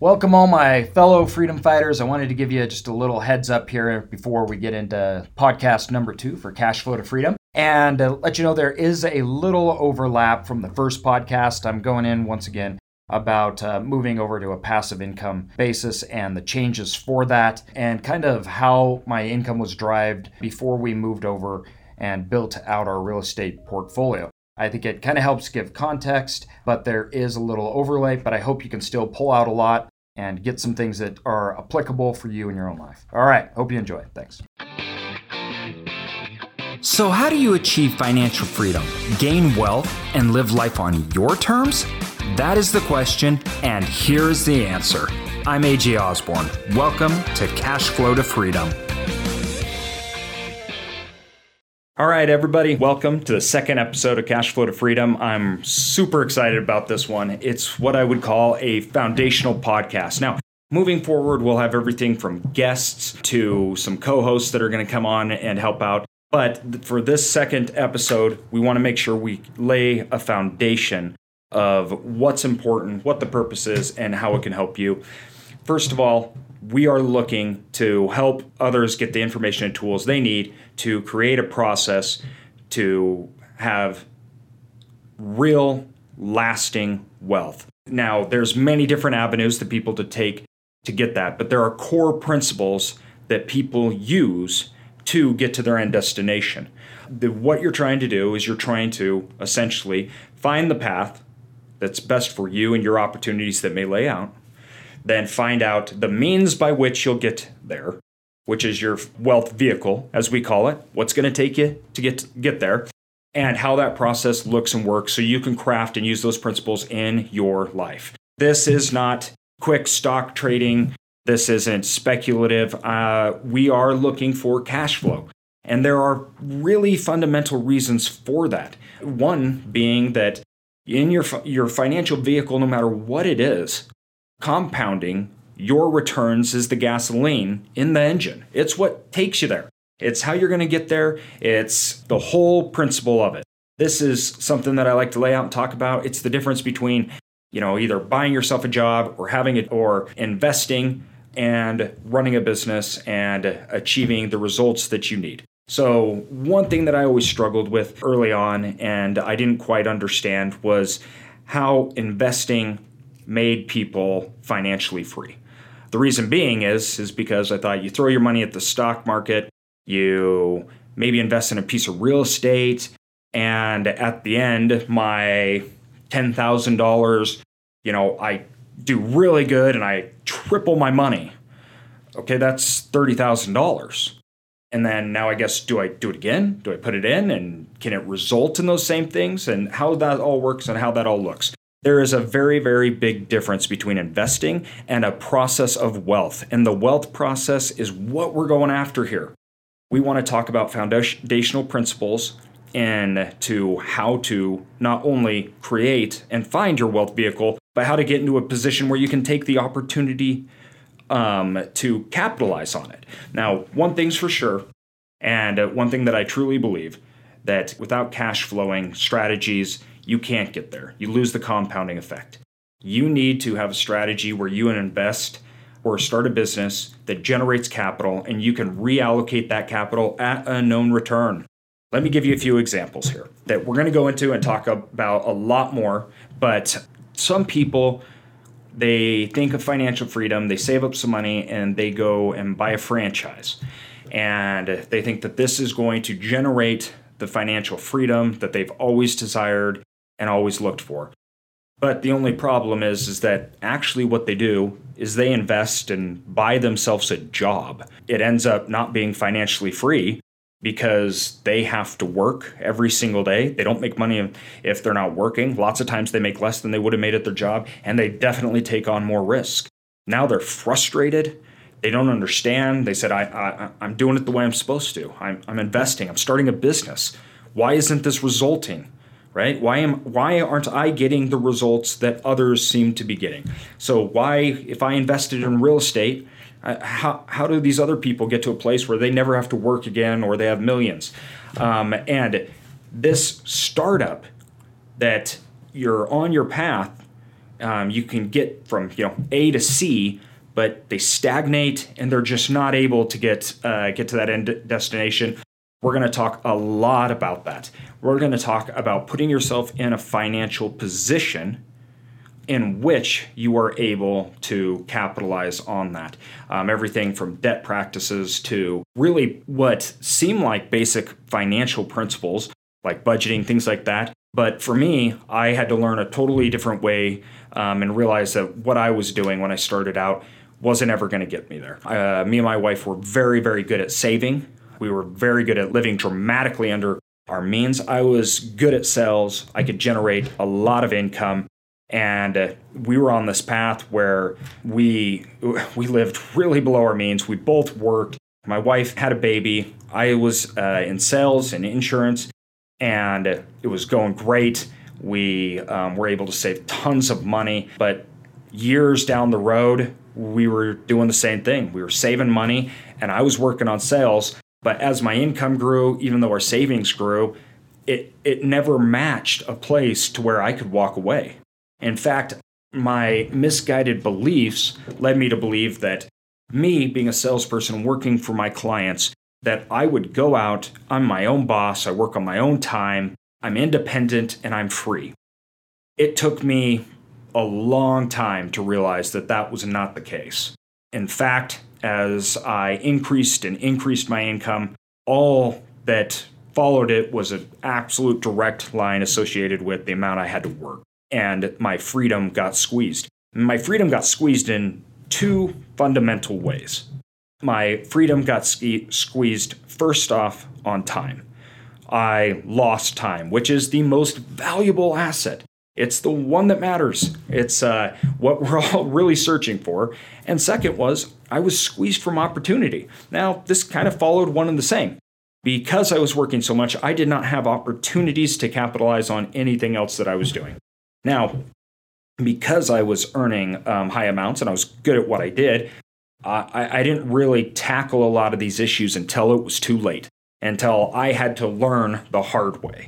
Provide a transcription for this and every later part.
Welcome, all my fellow freedom fighters. I wanted to give you just a little heads up here before we get into podcast number two for Cash Flow to Freedom and uh, let you know there is a little overlap from the first podcast. I'm going in once again about uh, moving over to a passive income basis and the changes for that, and kind of how my income was derived before we moved over and built out our real estate portfolio. I think it kind of helps give context, but there is a little overlay. But I hope you can still pull out a lot and get some things that are applicable for you in your own life. All right, hope you enjoy. Thanks. So, how do you achieve financial freedom, gain wealth, and live life on your terms? That is the question, and here's the answer. I'm AJ Osborne. Welcome to Cash Flow to Freedom. All right, everybody, welcome to the second episode of Cash Flow to Freedom. I'm super excited about this one. It's what I would call a foundational podcast. Now, moving forward, we'll have everything from guests to some co hosts that are going to come on and help out. But for this second episode, we want to make sure we lay a foundation of what's important, what the purpose is, and how it can help you. First of all, we are looking to help others get the information and tools they need to create a process to have real lasting wealth. Now, there's many different avenues that people to take to get that, but there are core principles that people use to get to their end destination. The, what you're trying to do is you're trying to essentially find the path that's best for you and your opportunities that may lay out then find out the means by which you'll get there, which is your wealth vehicle, as we call it, what's going to take you to get, get there, and how that process looks and works so you can craft and use those principles in your life. This is not quick stock trading. This isn't speculative. Uh, we are looking for cash flow. And there are really fundamental reasons for that. One being that in your, your financial vehicle, no matter what it is, compounding your returns is the gasoline in the engine. It's what takes you there. It's how you're going to get there. It's the whole principle of it. This is something that I like to lay out and talk about. It's the difference between, you know, either buying yourself a job or having it or investing and running a business and achieving the results that you need. So, one thing that I always struggled with early on and I didn't quite understand was how investing made people financially free. The reason being is is because I thought you throw your money at the stock market, you maybe invest in a piece of real estate, and at the end, my ten thousand dollars, you know, I do really good and I triple my money. Okay, that's thirty thousand dollars. And then now I guess do I do it again? Do I put it in and can it result in those same things and how that all works and how that all looks? There is a very, very big difference between investing and a process of wealth. And the wealth process is what we're going after here. We want to talk about foundational principles and to how to not only create and find your wealth vehicle, but how to get into a position where you can take the opportunity um, to capitalize on it. Now, one thing's for sure, and one thing that I truly believe that without cash flowing strategies, you can't get there. You lose the compounding effect. You need to have a strategy where you invest or start a business that generates capital and you can reallocate that capital at a known return. Let me give you a few examples here that we're going to go into and talk about a lot more. But some people, they think of financial freedom, they save up some money, and they go and buy a franchise. And they think that this is going to generate the financial freedom that they've always desired and always looked for. But the only problem is is that actually what they do is they invest and buy themselves a job. It ends up not being financially free because they have to work every single day. They don't make money if they're not working. Lots of times they make less than they would have made at their job and they definitely take on more risk. Now they're frustrated. They don't understand. They said, I, I, am doing it the way I'm supposed to. I'm, I'm investing. I'm starting a business. Why isn't this resulting? Right? Why am why aren't I getting the results that others seem to be getting? So why, if I invested in real estate, uh, how how do these other people get to a place where they never have to work again or they have millions? Um, and this startup that you're on your path um, you can get from you know A to C, but they stagnate and they're just not able to get uh, get to that end destination. We're going to talk a lot about that. We're going to talk about putting yourself in a financial position in which you are able to capitalize on that. Um, everything from debt practices to really what seem like basic financial principles like budgeting, things like that. But for me, I had to learn a totally different way um, and realize that what I was doing when I started out wasn't ever going to get me there. Uh, me and my wife were very, very good at saving. We were very good at living dramatically under our means. I was good at sales. I could generate a lot of income and uh, we were on this path where we we lived really below our means. We both worked. My wife had a baby. I was uh, in sales and insurance, and it was going great. We um, were able to save tons of money, but years down the road, we were doing the same thing. We were saving money, and I was working on sales. But as my income grew, even though our savings grew, it it never matched a place to where I could walk away. In fact, my misguided beliefs led me to believe that me being a salesperson working for my clients, that I would go out, I'm my own boss, I work on my own time, I'm independent, and I'm free. It took me a long time to realize that that was not the case. In fact, as I increased and increased my income, all that followed it was an absolute direct line associated with the amount I had to work and my freedom got squeezed. My freedom got squeezed in two fundamental ways. My freedom got ske- squeezed first off on time. I lost time, which is the most valuable asset. It's the one that matters. It's uh, what we're all really searching for. And second was, I was squeezed from opportunity. Now, this kind of followed one and the same. Because I was working so much, I did not have opportunities to capitalize on anything else that I was doing. Now, because I was earning um, high amounts and I was good at what I did, I, I didn't really tackle a lot of these issues until it was too late, until I had to learn the hard way.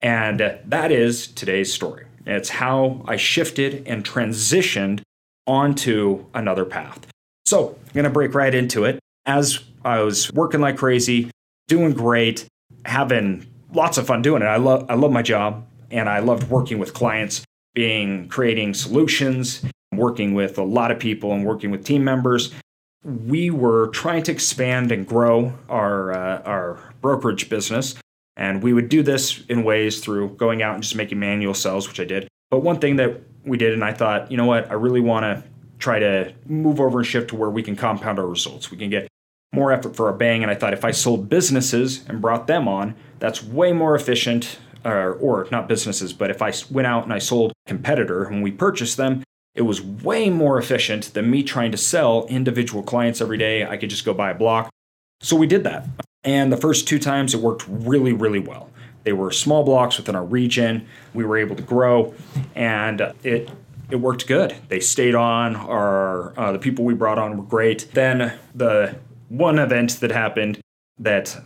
And that is today's story. It's how I shifted and transitioned onto another path. So I'm going to break right into it. As I was working like crazy, doing great, having lots of fun doing it. I love I love my job and I loved working with clients being creating solutions, working with a lot of people and working with team members. We were trying to expand and grow our uh, our brokerage business, and we would do this in ways through going out and just making manual sales, which I did. But one thing that we did, and I thought, you know what, I really want to try to move over and shift to where we can compound our results. We can get more effort for our bang. And I thought if I sold businesses and brought them on, that's way more efficient or, or not businesses, but if I went out and I sold a competitor and we purchased them, it was way more efficient than me trying to sell individual clients every day. I could just go buy a block. So we did that. And the first two times it worked really, really well. They were small blocks within our region. We were able to grow, and it it worked good. They stayed on. Our uh, the people we brought on were great. Then the one event that happened that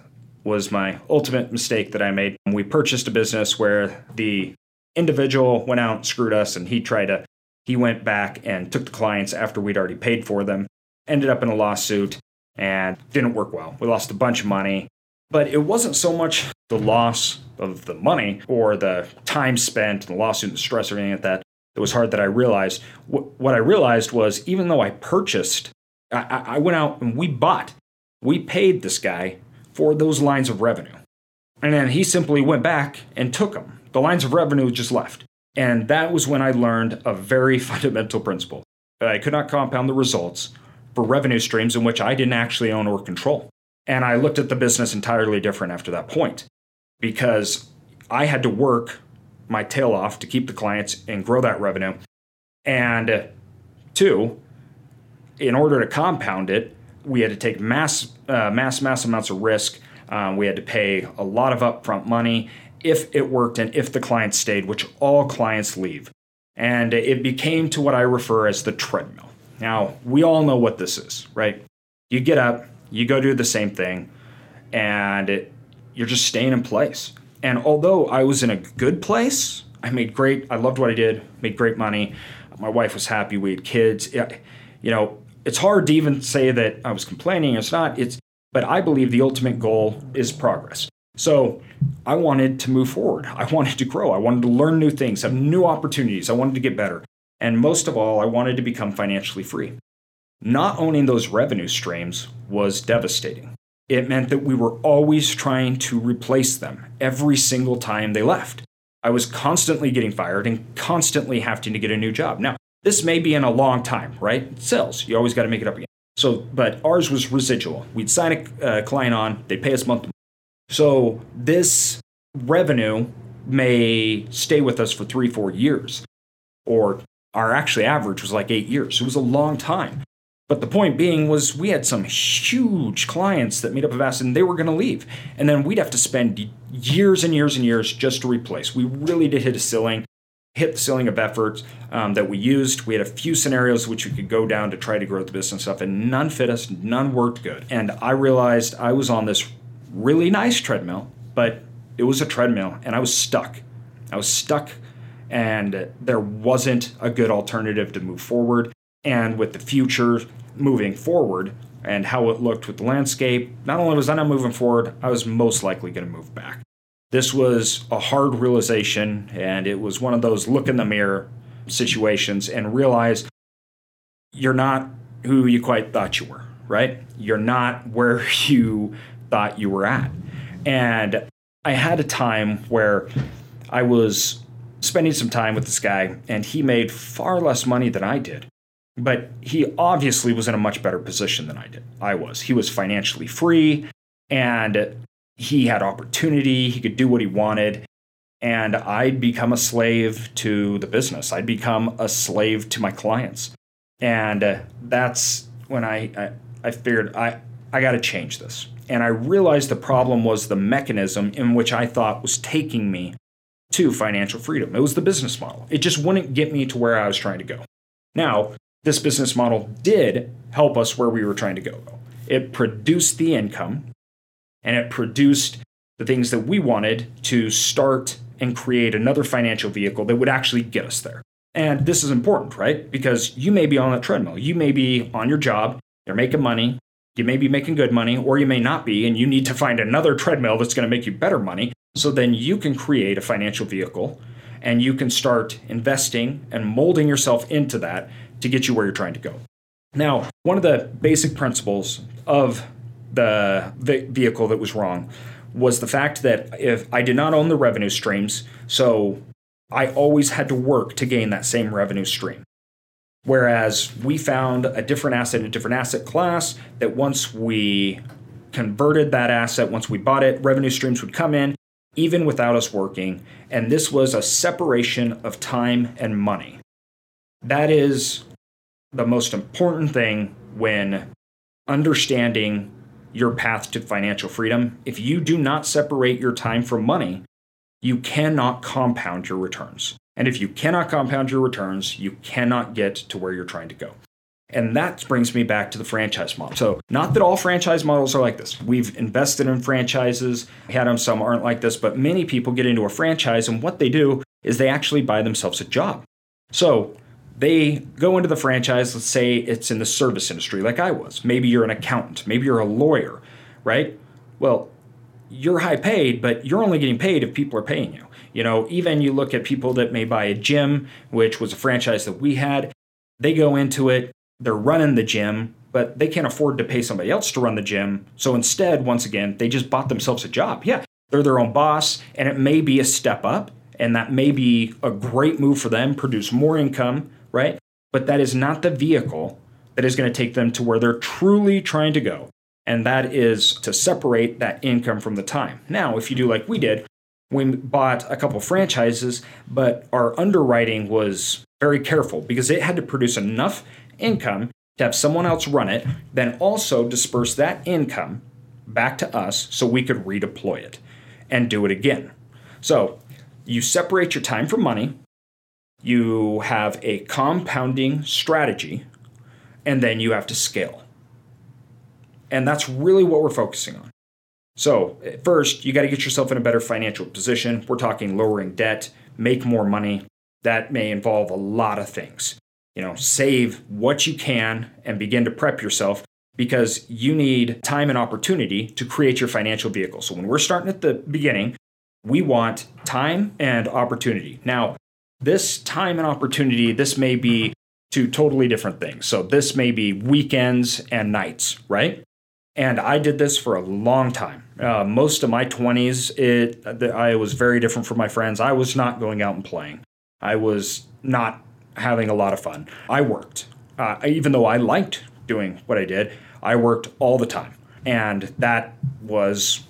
was my ultimate mistake that I made. We purchased a business where the individual went out and screwed us, and he tried to, he went back and took the clients after we'd already paid for them, ended up in a lawsuit, and didn't work well. We lost a bunch of money, but it wasn't so much the loss of the money or the time spent and the lawsuit and the stress or anything like that. It was hard that I realized. What I realized was even though I purchased, I, I went out and we bought, we paid this guy for those lines of revenue. And then he simply went back and took them. The lines of revenue just left. And that was when I learned a very fundamental principle that I could not compound the results for revenue streams in which I didn't actually own or control. And I looked at the business entirely different after that point because I had to work my tail off to keep the clients and grow that revenue. And two, in order to compound it, we had to take mass, uh, mass, mass amounts of risk. Um, we had to pay a lot of upfront money if it worked and if the client stayed, which all clients leave. And it became to what I refer as the treadmill. Now, we all know what this is, right? You get up, you go do the same thing, and it, you're just staying in place. And although I was in a good place, I made great, I loved what I did, made great money. My wife was happy. We had kids. You know, it's hard to even say that I was complaining. It's not. It's but I believe the ultimate goal is progress. So I wanted to move forward. I wanted to grow. I wanted to learn new things, have new opportunities. I wanted to get better. And most of all, I wanted to become financially free. Not owning those revenue streams was devastating. It meant that we were always trying to replace them every single time they left. I was constantly getting fired and constantly having to get a new job. Now, this may be in a long time, right? Sales, you always got to make it up again. So, but ours was residual. We'd sign a uh, client on, they'd pay us month. So this revenue may stay with us for three, four years, or our actually average was like eight years. It was a long time. But the point being was we had some huge clients that made up of us and they were going to leave. And then we'd have to spend years and years and years just to replace. We really did hit a ceiling hit the ceiling of efforts um, that we used. We had a few scenarios which we could go down to try to grow the business stuff, and none fit us, none worked good. And I realized I was on this really nice treadmill, but it was a treadmill, and I was stuck. I was stuck, and there wasn't a good alternative to move forward. And with the future moving forward and how it looked with the landscape, not only was I not moving forward, I was most likely going to move back. This was a hard realization, and it was one of those look in the mirror situations and realize you're not who you quite thought you were, right? You're not where you thought you were at. And I had a time where I was spending some time with this guy, and he made far less money than I did. But he obviously was in a much better position than I did. I was. He was financially free, and he had opportunity, he could do what he wanted. And I'd become a slave to the business. I'd become a slave to my clients. And uh, that's when I, I, I figured I, I got to change this. And I realized the problem was the mechanism in which I thought was taking me to financial freedom. It was the business model. It just wouldn't get me to where I was trying to go. Now, this business model did help us where we were trying to go. It produced the income and it produced the things that we wanted to start and create another financial vehicle that would actually get us there. And this is important, right? Because you may be on a treadmill, you may be on your job, you're making money, you may be making good money, or you may not be, and you need to find another treadmill that's going to make you better money. So then you can create a financial vehicle and you can start investing and molding yourself into that to get you where you're trying to go. Now, one of the basic principles of the vehicle that was wrong was the fact that if I did not own the revenue streams, so I always had to work to gain that same revenue stream. Whereas we found a different asset, in a different asset class that once we converted that asset, once we bought it, revenue streams would come in even without us working. And this was a separation of time and money. That is the most important thing when understanding your path to financial freedom, if you do not separate your time from money, you cannot compound your returns. And if you cannot compound your returns, you cannot get to where you're trying to go. And that brings me back to the franchise model. So, not that all franchise models are like this. We've invested in franchises, had them, some aren't like this, but many people get into a franchise, and what they do is they actually buy themselves a job. So, they go into the franchise, let's say it's in the service industry, like I was. Maybe you're an accountant, maybe you're a lawyer, right? Well, you're high paid, but you're only getting paid if people are paying you. You know, even you look at people that may buy a gym, which was a franchise that we had, they go into it, they're running the gym, but they can't afford to pay somebody else to run the gym. So instead, once again, they just bought themselves a job. Yeah, they're their own boss, and it may be a step up, and that may be a great move for them, produce more income, right? But that is not the vehicle that is going to take them to where they're truly trying to go. And that is to separate that income from the time. Now, if you do like we did, we bought a couple franchises, but our underwriting was very careful because it had to produce enough income to have someone else run it, then also disperse that income back to us so we could redeploy it and do it again. So you separate your time from money, you have a compounding strategy, and then you have to scale. And that's really what we're focusing on. So, first, you got to get yourself in a better financial position. We're talking lowering debt, make more money. That may involve a lot of things. you know, save what you can and begin to prep yourself because you need time and opportunity to create your financial vehicle. So when we're starting at the beginning, we want time and opportunity. Now, this time and opportunity, this may be two totally different things. So this may be weekends and nights, right? And I did this for a long time. Uh, most of my 20s, it I was very different from my friends. I was not going out and playing. I was not having a lot of fun. I worked. Uh, even though I liked doing what I did, I worked all the time. And that was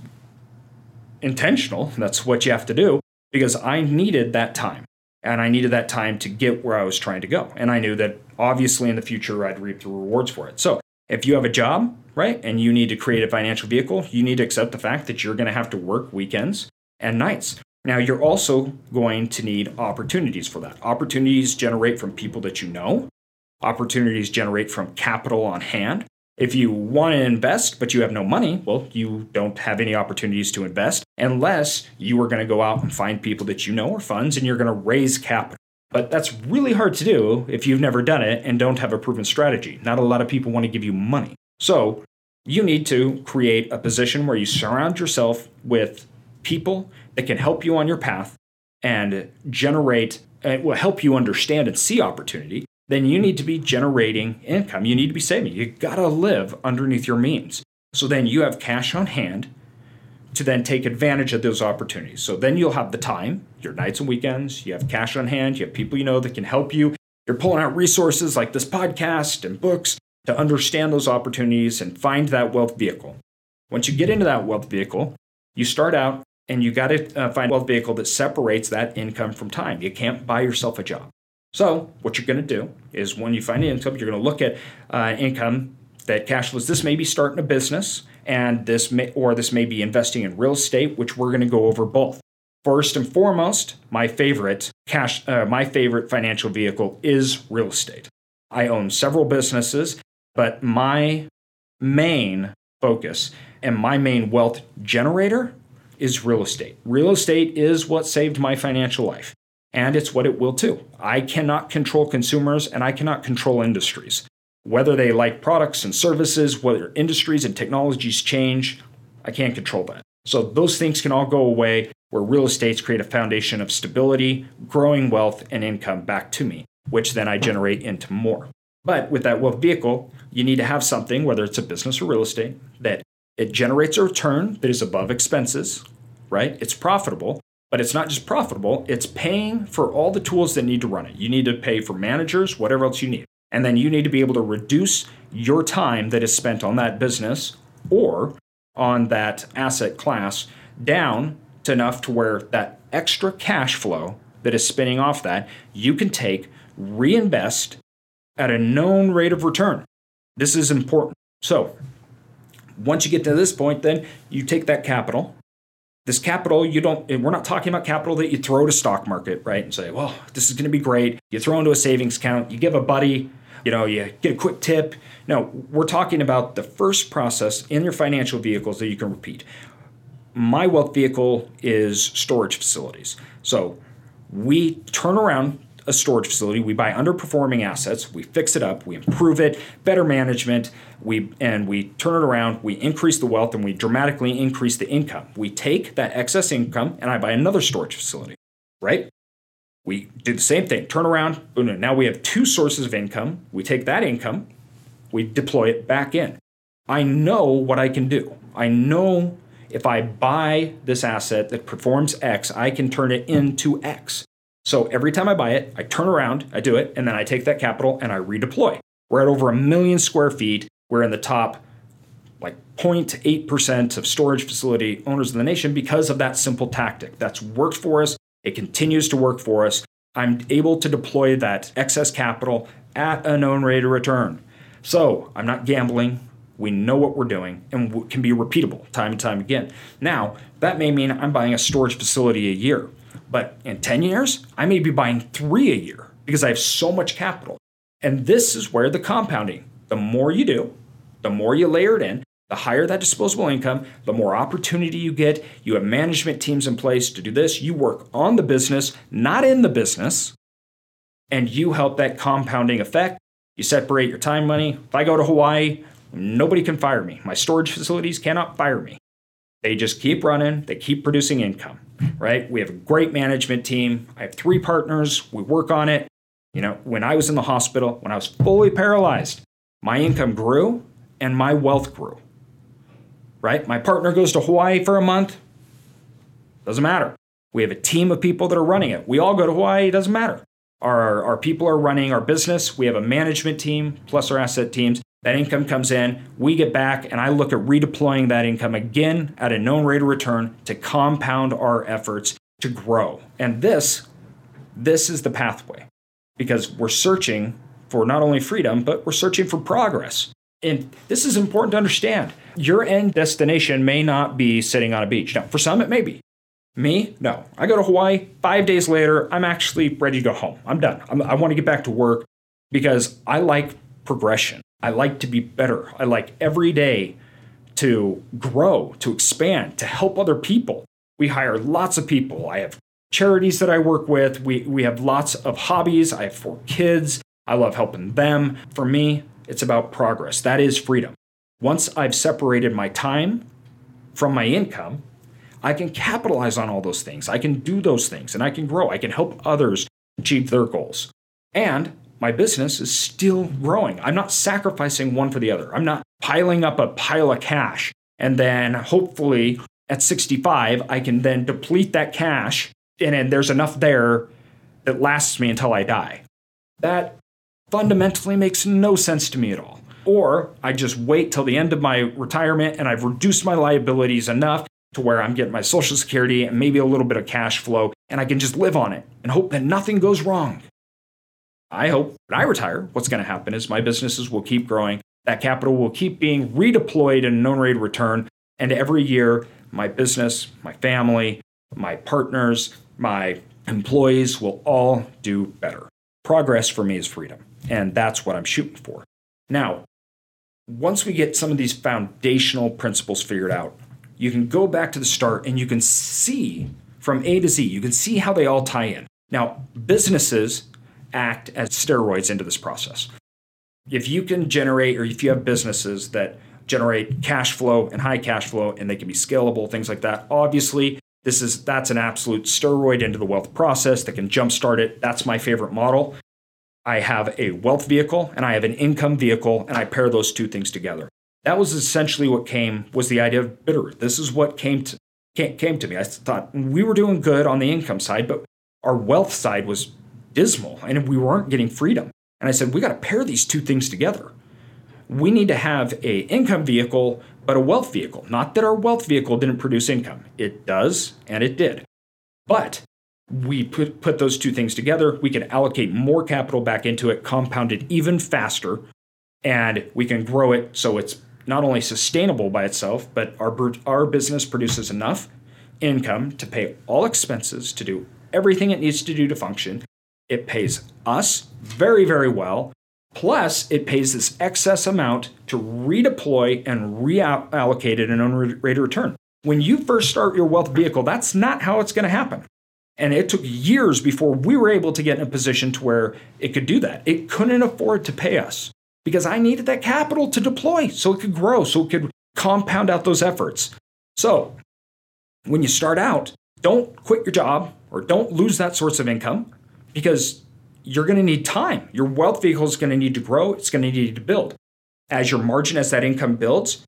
intentional. That's what you have to do because I needed that time. And I needed that time to get where I was trying to go. And I knew that obviously in the future I'd reap the rewards for it. So if you have a job, right, and you need to create a financial vehicle, you need to accept the fact that you're going to have to work weekends and nights. Now, you're also going to need opportunities for that. Opportunities generate from people that you know, opportunities generate from capital on hand. If you want to invest, but you have no money, well, you don't have any opportunities to invest unless you are going to go out and find people that you know or funds and you're going to raise capital. But that's really hard to do if you've never done it and don't have a proven strategy. Not a lot of people want to give you money. So you need to create a position where you surround yourself with people that can help you on your path and generate, it uh, will help you understand and see opportunity. Then you need to be generating income. You need to be saving. You gotta live underneath your means. So then you have cash on hand to then take advantage of those opportunities. So then you'll have the time, your nights and weekends, you have cash on hand, you have people you know that can help you. You're pulling out resources like this podcast and books to understand those opportunities and find that wealth vehicle. Once you get into that wealth vehicle, you start out and you got to uh, find a wealth vehicle that separates that income from time. You can't buy yourself a job. So, what you're going to do is when you find income, you're going to look at uh, income that cash flows. This may be starting a business and this may or this may be investing in real estate, which we're going to go over both. First and foremost, my favorite cash, uh, my favorite financial vehicle is real estate. I own several businesses, but my main focus and my main wealth generator is real estate. Real estate is what saved my financial life, and it's what it will too. I cannot control consumers and I cannot control industries. Whether they like products and services, whether industries and technologies change, I can't control that. So those things can all go away where real estates create a foundation of stability, growing wealth, and income back to me, which then I generate into more. But with that wealth vehicle, you need to have something, whether it's a business or real estate, that it generates a return that is above expenses, right? It's profitable, but it's not just profitable, it's paying for all the tools that need to run it. You need to pay for managers, whatever else you need. And then you need to be able to reduce your time that is spent on that business or on that asset class down to enough to where that extra cash flow that is spinning off that you can take, reinvest at a known rate of return. This is important. So, once you get to this point, then you take that capital. This capital, you don't, we're not talking about capital that you throw to stock market, right? And say, well, this is going to be great. You throw into a savings account, you give a buddy you know, you get a quick tip. No, we're talking about the first process in your financial vehicles that you can repeat. My wealth vehicle is storage facilities. So we turn around a storage facility, we buy underperforming assets, we fix it up, we improve it, better management, we and we turn it around, we increase the wealth and we dramatically increase the income. We take that excess income and I buy another storage facility, right? We do the same thing, turn around, oh now we have two sources of income. We take that income, we deploy it back in. I know what I can do. I know if I buy this asset that performs X, I can turn it into X. So every time I buy it, I turn around, I do it, and then I take that capital and I redeploy. We're at over a million square feet. We're in the top like 0.8% of storage facility owners in the nation because of that simple tactic. That's worked for us. It continues to work for us. I'm able to deploy that excess capital at a known rate of return. So I'm not gambling. We know what we're doing and can be repeatable time and time again. Now, that may mean I'm buying a storage facility a year, but in 10 years, I may be buying three a year because I have so much capital. And this is where the compounding, the more you do, the more you layer it in, the higher that disposable income, the more opportunity you get. You have management teams in place to do this. You work on the business, not in the business. and you help that compounding effect. You separate your time money. If I go to Hawaii, nobody can fire me. My storage facilities cannot fire me. They just keep running, they keep producing income, right? We have a great management team. I have three partners, we work on it. You know, when I was in the hospital, when I was fully paralyzed, my income grew and my wealth grew. Right? My partner goes to Hawaii for a month, doesn't matter. We have a team of people that are running it. We all go to Hawaii, doesn't matter. Our, our people are running our business. We have a management team plus our asset teams. That income comes in, we get back, and I look at redeploying that income again at a known rate of return to compound our efforts to grow. And this, this is the pathway because we're searching for not only freedom, but we're searching for progress. And this is important to understand. Your end destination may not be sitting on a beach. Now, for some, it may be. Me? No. I go to Hawaii. Five days later, I'm actually ready to go home. I'm done. I'm, i want to get back to work because I like progression. I like to be better. I like every day to grow, to expand, to help other people. We hire lots of people. I have charities that I work with. We, we have lots of hobbies. I have four kids. I love helping them. For me, it's about progress. That is freedom. Once I've separated my time from my income, I can capitalize on all those things. I can do those things and I can grow. I can help others achieve their goals. And my business is still growing. I'm not sacrificing one for the other. I'm not piling up a pile of cash and then hopefully at 65, I can then deplete that cash and, and there's enough there that lasts me until I die. That fundamentally makes no sense to me at all. Or I just wait till the end of my retirement and I've reduced my liabilities enough to where I'm getting my social security and maybe a little bit of cash flow, and I can just live on it and hope that nothing goes wrong. I hope when I retire, what's going to happen is my businesses will keep growing. That capital will keep being redeployed in a known rate return. And every year, my business, my family, my partners, my employees will all do better. Progress for me is freedom. And that's what I'm shooting for. Now, once we get some of these foundational principles figured out, you can go back to the start and you can see from A to Z, you can see how they all tie in. Now, businesses act as steroids into this process. If you can generate, or if you have businesses that generate cash flow and high cash flow and they can be scalable, things like that, obviously, this is that's an absolute steroid into the wealth process that can jumpstart it. That's my favorite model. I have a wealth vehicle and I have an income vehicle, and I pair those two things together. That was essentially what came was the idea of Bitterroot. This is what came to came to me. I thought we were doing good on the income side, but our wealth side was dismal and we weren't getting freedom. And I said, we got to pair these two things together. We need to have a income vehicle, but a wealth vehicle. Not that our wealth vehicle didn't produce income. It does, and it did. But we put, put those two things together. We can allocate more capital back into it, compound it even faster, and we can grow it so it's not only sustainable by itself, but our, our business produces enough income to pay all expenses, to do everything it needs to do to function. It pays us very, very well. Plus, it pays this excess amount to redeploy and reallocate it in own rate of return. When you first start your wealth vehicle, that's not how it's going to happen. And it took years before we were able to get in a position to where it could do that. It couldn't afford to pay us because I needed that capital to deploy so it could grow, so it could compound out those efforts. So, when you start out, don't quit your job or don't lose that source of income because you're going to need time. Your wealth vehicle is going to need to grow, it's going to need to build. As your margin, as that income builds,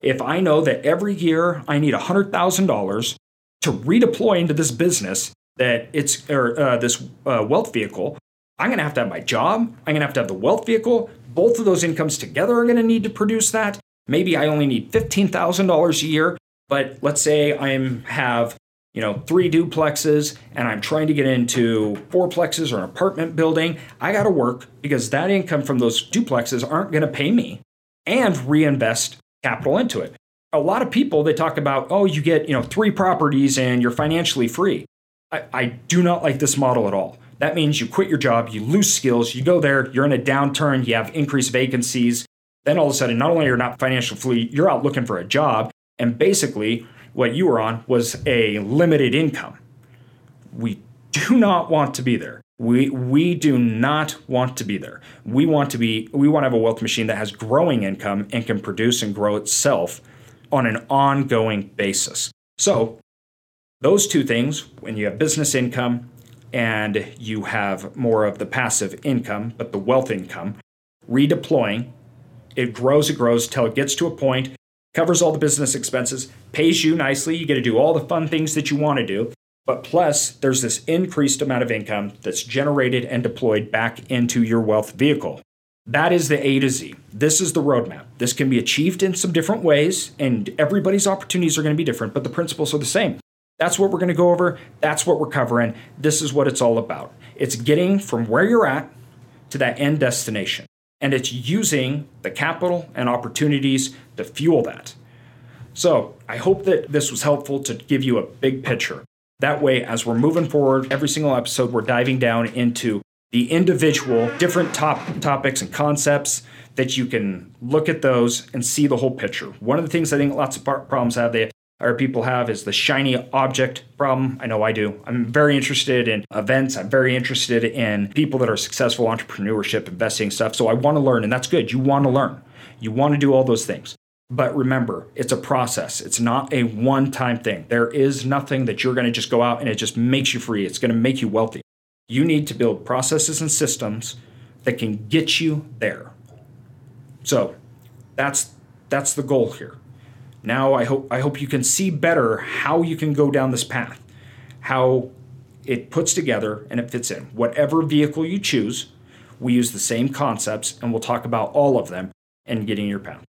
if I know that every year I need $100,000 to redeploy into this business, that it's or uh, this uh, wealth vehicle, I'm going to have to have my job. I'm going to have to have the wealth vehicle both of those incomes together are going to need to produce that. Maybe I only need $15,000 a year, but let's say I have you know, three duplexes and I'm trying to get into fourplexes or an apartment building, I got to work because that income from those duplexes aren't going to pay me and reinvest capital into it. A lot of people they talk about, oh, you get, you know, three properties and you're financially free. I, I do not like this model at all. That means you quit your job, you lose skills, you go there, you're in a downturn, you have increased vacancies. Then all of a sudden, not only are you not financially free, you're out looking for a job. And basically, what you were on was a limited income. We do not want to be there. We we do not want to be there. We want to be we want to have a wealth machine that has growing income and can produce and grow itself on an ongoing basis. So, those two things, when you have business income and you have more of the passive income, but the wealth income, redeploying, it grows, it grows till it gets to a point, covers all the business expenses, pays you nicely. You get to do all the fun things that you want to do. But plus, there's this increased amount of income that's generated and deployed back into your wealth vehicle. That is the A to Z. This is the roadmap. This can be achieved in some different ways, and everybody's opportunities are going to be different, but the principles are the same. That's what we're going to go over. That's what we're covering. This is what it's all about. It's getting from where you're at to that end destination. And it's using the capital and opportunities to fuel that. So I hope that this was helpful to give you a big picture. That way, as we're moving forward, every single episode, we're diving down into the individual different top topics and concepts that you can look at those and see the whole picture. One of the things I think lots of problems have they or people have is the shiny object problem. I know I do. I'm very interested in events. I'm very interested in people that are successful entrepreneurship, investing stuff. So I want to learn, and that's good. You want to learn. You want to do all those things. But remember, it's a process. It's not a one time thing. There is nothing that you're going to just go out and it just makes you free. It's going to make you wealthy. You need to build processes and systems that can get you there. So that's that's the goal here. Now I hope I hope you can see better how you can go down this path. How it puts together and it fits in. Whatever vehicle you choose, we use the same concepts and we'll talk about all of them and getting your pound.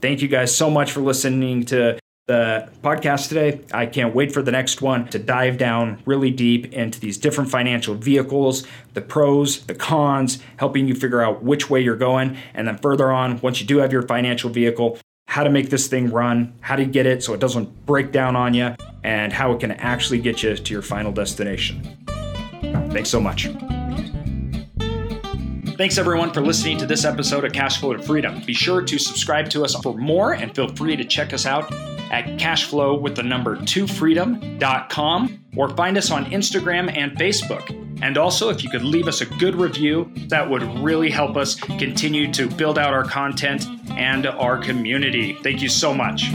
Thank you guys so much for listening to the podcast today. I can't wait for the next one to dive down really deep into these different financial vehicles, the pros, the cons, helping you figure out which way you're going. And then further on, once you do have your financial vehicle, how to make this thing run, how to get it so it doesn't break down on you, and how it can actually get you to your final destination. Thanks so much. Thanks everyone for listening to this episode of Cashflow to Freedom. Be sure to subscribe to us for more and feel free to check us out at cashflow with the number 2freedom.com or find us on Instagram and Facebook. And also, if you could leave us a good review, that would really help us continue to build out our content and our community. Thank you so much.